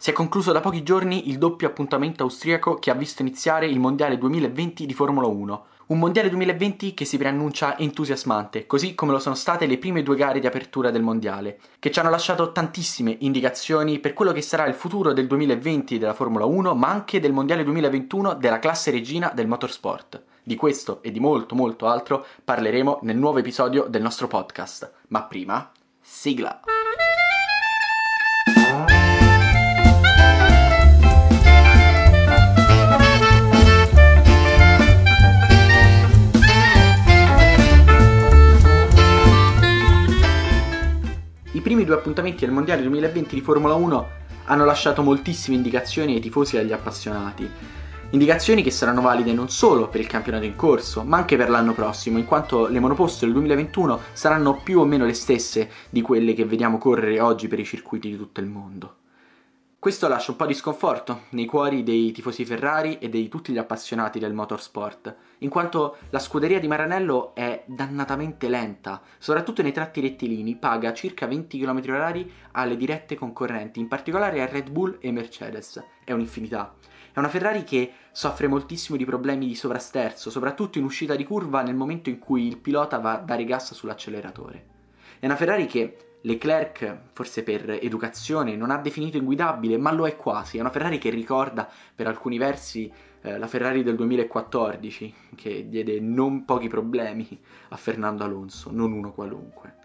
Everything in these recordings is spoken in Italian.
Si è concluso da pochi giorni il doppio appuntamento austriaco che ha visto iniziare il Mondiale 2020 di Formula 1. Un Mondiale 2020 che si preannuncia entusiasmante, così come lo sono state le prime due gare di apertura del Mondiale, che ci hanno lasciato tantissime indicazioni per quello che sarà il futuro del 2020 della Formula 1, ma anche del Mondiale 2021 della classe regina del motorsport. Di questo e di molto molto altro parleremo nel nuovo episodio del nostro podcast. Ma prima, sigla! Due appuntamenti del Mondiale 2020 di Formula 1 hanno lasciato moltissime indicazioni ai tifosi e agli appassionati. Indicazioni che saranno valide non solo per il campionato in corso, ma anche per l'anno prossimo, in quanto le monoposto del 2021 saranno più o meno le stesse di quelle che vediamo correre oggi per i circuiti di tutto il mondo. Questo lascia un po' di sconforto nei cuori dei tifosi Ferrari e di tutti gli appassionati del motorsport, in quanto la scuderia di Maranello è dannatamente lenta, soprattutto nei tratti rettilini, paga circa 20 km/h alle dirette concorrenti, in particolare a Red Bull e Mercedes. È un'infinità. È una Ferrari che soffre moltissimo di problemi di sovrasterzo, soprattutto in uscita di curva nel momento in cui il pilota va a dare gas sull'acceleratore. È una Ferrari che Leclerc, forse per educazione, non ha definito inguidabile, ma lo è quasi. È una Ferrari che ricorda per alcuni versi eh, la Ferrari del 2014, che diede non pochi problemi a Fernando Alonso, non uno qualunque.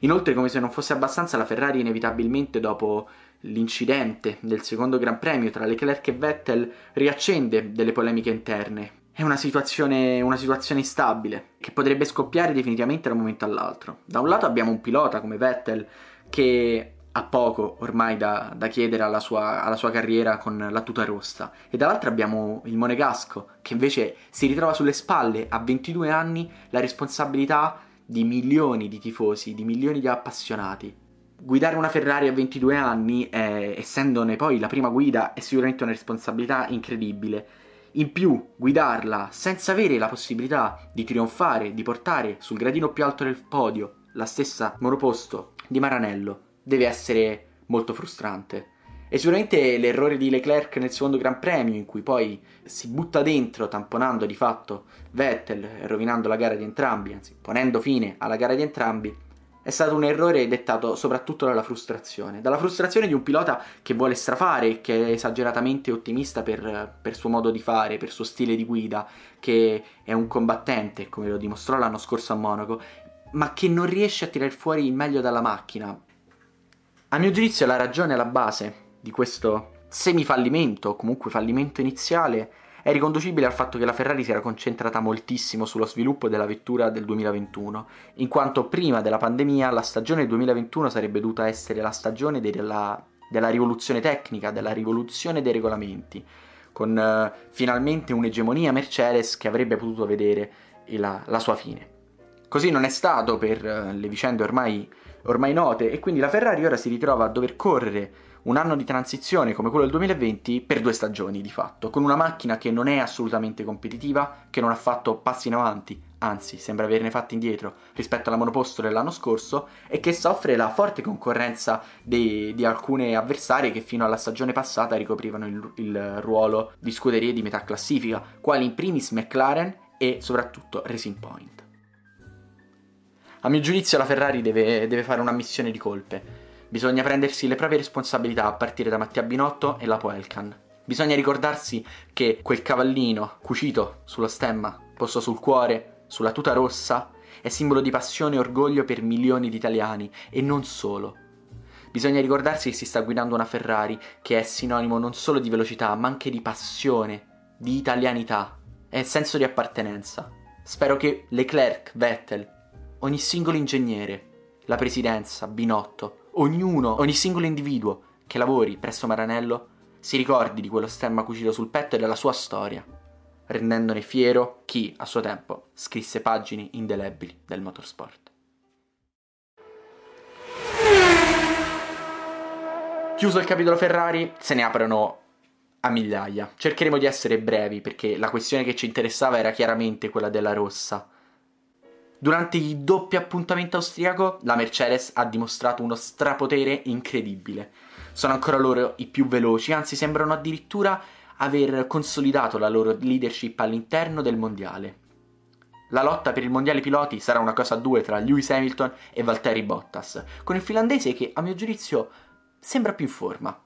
Inoltre, come se non fosse abbastanza, la Ferrari inevitabilmente dopo l'incidente del secondo Gran Premio tra Leclerc e Vettel riaccende delle polemiche interne è una situazione, una situazione instabile che potrebbe scoppiare definitivamente da un momento all'altro. Da un lato abbiamo un pilota come Vettel che ha poco ormai da, da chiedere alla sua, alla sua, carriera con la tuta rossa e dall'altro abbiamo il Monegasco che invece si ritrova sulle spalle a 22 anni la responsabilità di milioni di tifosi, di milioni di appassionati. Guidare una Ferrari a 22 anni, è, essendone poi la prima guida, è sicuramente una responsabilità incredibile in più, guidarla senza avere la possibilità di trionfare, di portare sul gradino più alto del podio la stessa monoposto di Maranello, deve essere molto frustrante. E sicuramente l'errore di Leclerc nel secondo Gran Premio, in cui poi si butta dentro, tamponando di fatto Vettel, rovinando la gara di entrambi, anzi ponendo fine alla gara di entrambi, è stato un errore dettato soprattutto dalla frustrazione, dalla frustrazione di un pilota che vuole strafare, che è esageratamente ottimista per, per suo modo di fare, per suo stile di guida, che è un combattente, come lo dimostrò l'anno scorso a Monaco, ma che non riesce a tirare fuori il meglio dalla macchina. A mio giudizio la ragione alla base di questo semifallimento, o comunque fallimento iniziale, è riconducibile al fatto che la Ferrari si era concentrata moltissimo sullo sviluppo della vettura del 2021, in quanto prima della pandemia la stagione 2021 sarebbe dovuta essere la stagione della, della rivoluzione tecnica, della rivoluzione dei regolamenti, con uh, finalmente un'egemonia Mercedes che avrebbe potuto vedere la, la sua fine. Così non è stato per uh, le vicende ormai, ormai note e quindi la Ferrari ora si ritrova a dover correre un anno di transizione come quello del 2020 per due stagioni di fatto, con una macchina che non è assolutamente competitiva, che non ha fatto passi in avanti, anzi sembra averne fatti indietro rispetto alla monoposto dell'anno scorso e che soffre la forte concorrenza di, di alcune avversarie che fino alla stagione passata ricoprivano il, il ruolo di scuderie di metà classifica, quali in primis McLaren e soprattutto Racing Point. A mio giudizio la Ferrari deve, deve fare una missione di colpe Bisogna prendersi le proprie responsabilità a partire da Mattia Binotto e la Poelcan. Bisogna ricordarsi che quel cavallino cucito sullo stemma, posto sul cuore, sulla tuta rossa, è simbolo di passione e orgoglio per milioni di italiani e non solo. Bisogna ricordarsi che si sta guidando una Ferrari che è sinonimo non solo di velocità, ma anche di passione, di italianità e senso di appartenenza. Spero che Leclerc, Vettel, ogni singolo ingegnere, la presidenza, Binotto, ognuno, ogni singolo individuo che lavori presso Maranello si ricordi di quello stemma cucito sul petto e della sua storia, rendendone fiero chi a suo tempo scrisse pagine indelebili del motorsport. Chiuso il capitolo Ferrari, se ne aprono a migliaia. Cercheremo di essere brevi perché la questione che ci interessava era chiaramente quella della rossa Durante il doppio appuntamento austriaco, la Mercedes ha dimostrato uno strapotere incredibile. sono ancora loro i più veloci, anzi sembrano addirittura aver consolidato la loro leadership all'interno del mondiale. La lotta per il mondiale piloti sarà una cosa a due tra Lewis Hamilton e Valtteri Bottas, con il finlandese che a mio giudizio sembra più in forma.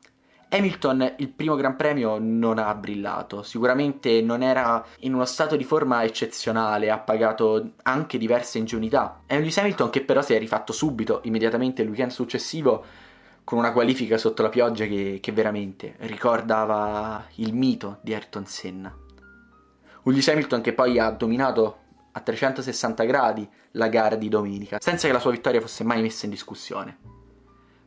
Hamilton il primo Gran Premio non ha brillato, sicuramente non era in uno stato di forma eccezionale, ha pagato anche diverse ingenuità. È un Lewis Hamilton che però si è rifatto subito, immediatamente il weekend successivo, con una qualifica sotto la pioggia che, che veramente ricordava il mito di Ayrton Senna. Un Lewis Hamilton che poi ha dominato a 360 gradi la gara di domenica, senza che la sua vittoria fosse mai messa in discussione.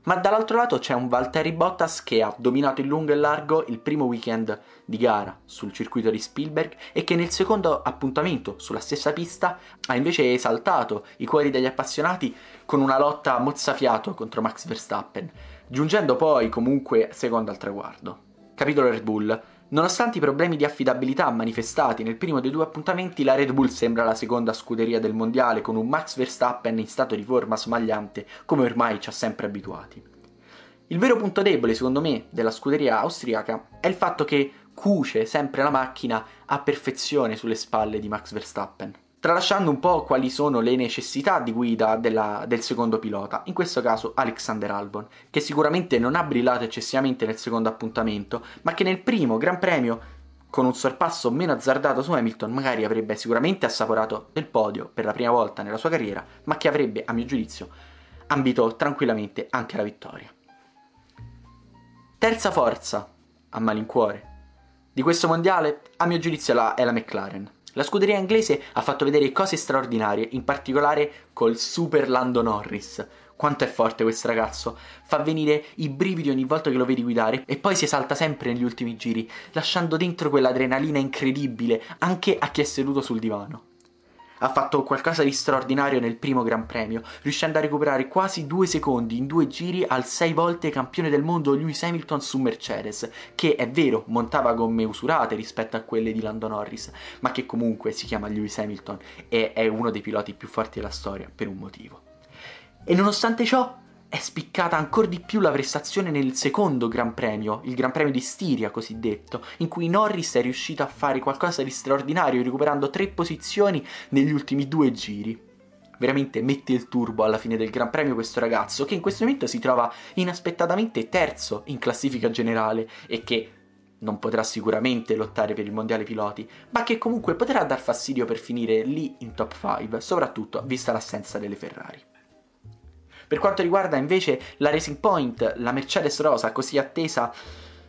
Ma dall'altro lato c'è un Valtteri Bottas che ha dominato in lungo e largo il primo weekend di gara sul circuito di Spielberg e che nel secondo appuntamento sulla stessa pista ha invece esaltato i cuori degli appassionati con una lotta mozzafiato contro Max Verstappen, giungendo poi comunque secondo al traguardo. Capitolo Red Bull. Nonostante i problemi di affidabilità manifestati nel primo dei due appuntamenti, la Red Bull sembra la seconda scuderia del mondiale con un Max Verstappen in stato di forma smagliante come ormai ci ha sempre abituati. Il vero punto debole, secondo me, della scuderia austriaca è il fatto che cuce sempre la macchina a perfezione sulle spalle di Max Verstappen tralasciando un po' quali sono le necessità di guida della, del secondo pilota, in questo caso Alexander Albon, che sicuramente non ha brillato eccessivamente nel secondo appuntamento, ma che nel primo Gran Premio con un sorpasso meno azzardato su Hamilton magari avrebbe sicuramente assaporato del podio per la prima volta nella sua carriera, ma che avrebbe, a mio giudizio, ambito tranquillamente anche la vittoria. Terza forza, a malincuore, di questo mondiale, a mio giudizio è la McLaren. La scuderia inglese ha fatto vedere cose straordinarie, in particolare col super Lando Norris. Quanto è forte questo ragazzo, fa venire i brividi ogni volta che lo vedi guidare e poi si esalta sempre negli ultimi giri, lasciando dentro quell'adrenalina incredibile anche a chi è seduto sul divano ha fatto qualcosa di straordinario nel primo Gran Premio, riuscendo a recuperare quasi due secondi in due giri al sei volte campione del mondo Lewis Hamilton su Mercedes, che è vero montava gomme usurate rispetto a quelle di Lando Norris, ma che comunque si chiama Lewis Hamilton e è uno dei piloti più forti della storia per un motivo. E nonostante ciò, è spiccata ancora di più la prestazione nel secondo Gran Premio, il Gran Premio di Stiria cosiddetto, in cui Norris è riuscito a fare qualcosa di straordinario recuperando tre posizioni negli ultimi due giri. Veramente mette il turbo alla fine del Gran Premio questo ragazzo che in questo momento si trova inaspettatamente terzo in classifica generale e che non potrà sicuramente lottare per il mondiale piloti, ma che comunque potrà dar fastidio per finire lì in top 5, soprattutto vista l'assenza delle Ferrari. Per quanto riguarda invece la Racing Point, la Mercedes Rosa così attesa,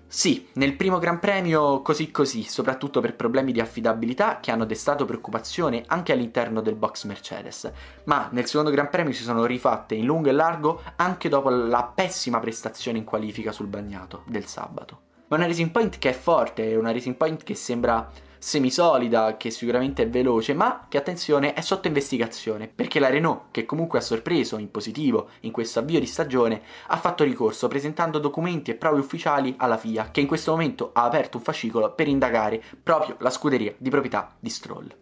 sì, nel primo Gran Premio così così, soprattutto per problemi di affidabilità che hanno destato preoccupazione anche all'interno del box Mercedes, ma nel secondo Gran Premio si sono rifatte in lungo e largo anche dopo la pessima prestazione in qualifica sul bagnato del sabato. Ma una Racing Point che è forte, una Racing Point che sembra semisolida, che sicuramente è veloce, ma che attenzione è sotto investigazione, perché la Renault, che comunque ha sorpreso in positivo in questo avvio di stagione, ha fatto ricorso presentando documenti e prove ufficiali alla FIA, che in questo momento ha aperto un fascicolo per indagare proprio la scuderia di proprietà di Stroll.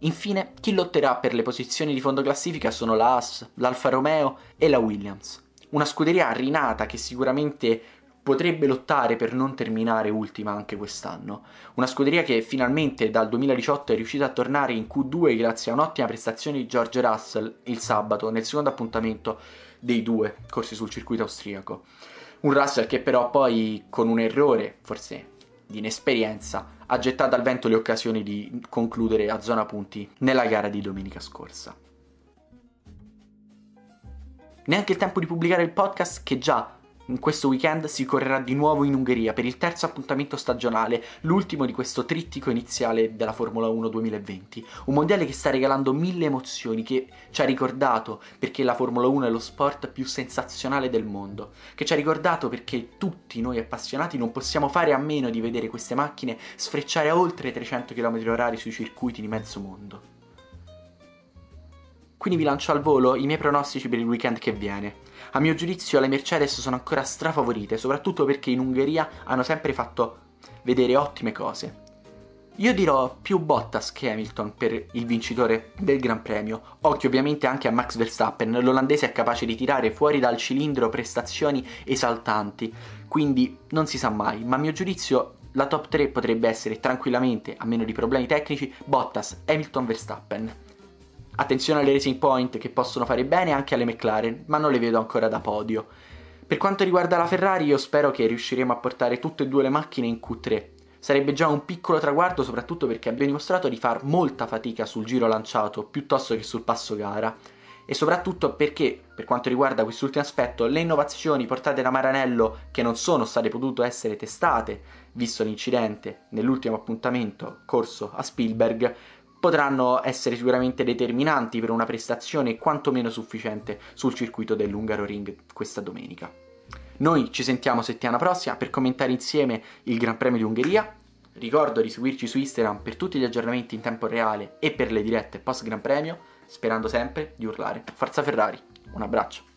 Infine, chi lotterà per le posizioni di fondo classifica sono la Haas, l'Alfa Romeo e la Williams. Una scuderia rinata che sicuramente potrebbe lottare per non terminare ultima anche quest'anno. Una scuderia che finalmente dal 2018 è riuscita a tornare in Q2 grazie a un'ottima prestazione di George Russell il sabato nel secondo appuntamento dei due corsi sul circuito austriaco. Un Russell che però poi con un errore, forse di inesperienza, ha gettato al vento le occasioni di concludere a zona punti nella gara di domenica scorsa. Neanche il tempo di pubblicare il podcast che già in questo weekend si correrà di nuovo in Ungheria per il terzo appuntamento stagionale, l'ultimo di questo trittico iniziale della Formula 1 2020. Un mondiale che sta regalando mille emozioni, che ci ha ricordato perché la Formula 1 è lo sport più sensazionale del mondo, che ci ha ricordato perché tutti noi appassionati non possiamo fare a meno di vedere queste macchine sfrecciare a oltre 300 km/h sui circuiti di mezzo mondo. Quindi vi lancio al volo i miei pronostici per il weekend che viene. A mio giudizio le Mercedes sono ancora strafavorite, soprattutto perché in Ungheria hanno sempre fatto vedere ottime cose. Io dirò più Bottas che Hamilton per il vincitore del Gran Premio. Occhio ovviamente anche a Max Verstappen, l'olandese è capace di tirare fuori dal cilindro prestazioni esaltanti, quindi non si sa mai, ma a mio giudizio la top 3 potrebbe essere tranquillamente, a meno di problemi tecnici, Bottas, Hamilton, Verstappen. Attenzione alle Racing Point che possono fare bene anche alle McLaren, ma non le vedo ancora da podio. Per quanto riguarda la Ferrari, io spero che riusciremo a portare tutte e due le macchine in Q3 Sarebbe già un piccolo traguardo soprattutto perché abbiamo dimostrato di far molta fatica sul giro lanciato piuttosto che sul passo gara e soprattutto perché, per quanto riguarda quest'ultimo aspetto, le innovazioni portate da Maranello che non sono state potute essere testate, visto l'incidente nell'ultimo appuntamento corso a Spielberg, potranno essere sicuramente determinanti per una prestazione quantomeno sufficiente sul circuito dell'Ungaro Ring questa domenica. Noi ci sentiamo settimana prossima per commentare insieme il Gran Premio di Ungheria. Ricordo di seguirci su Instagram per tutti gli aggiornamenti in tempo reale e per le dirette post Gran Premio, sperando sempre di urlare Forza Ferrari. Un abbraccio.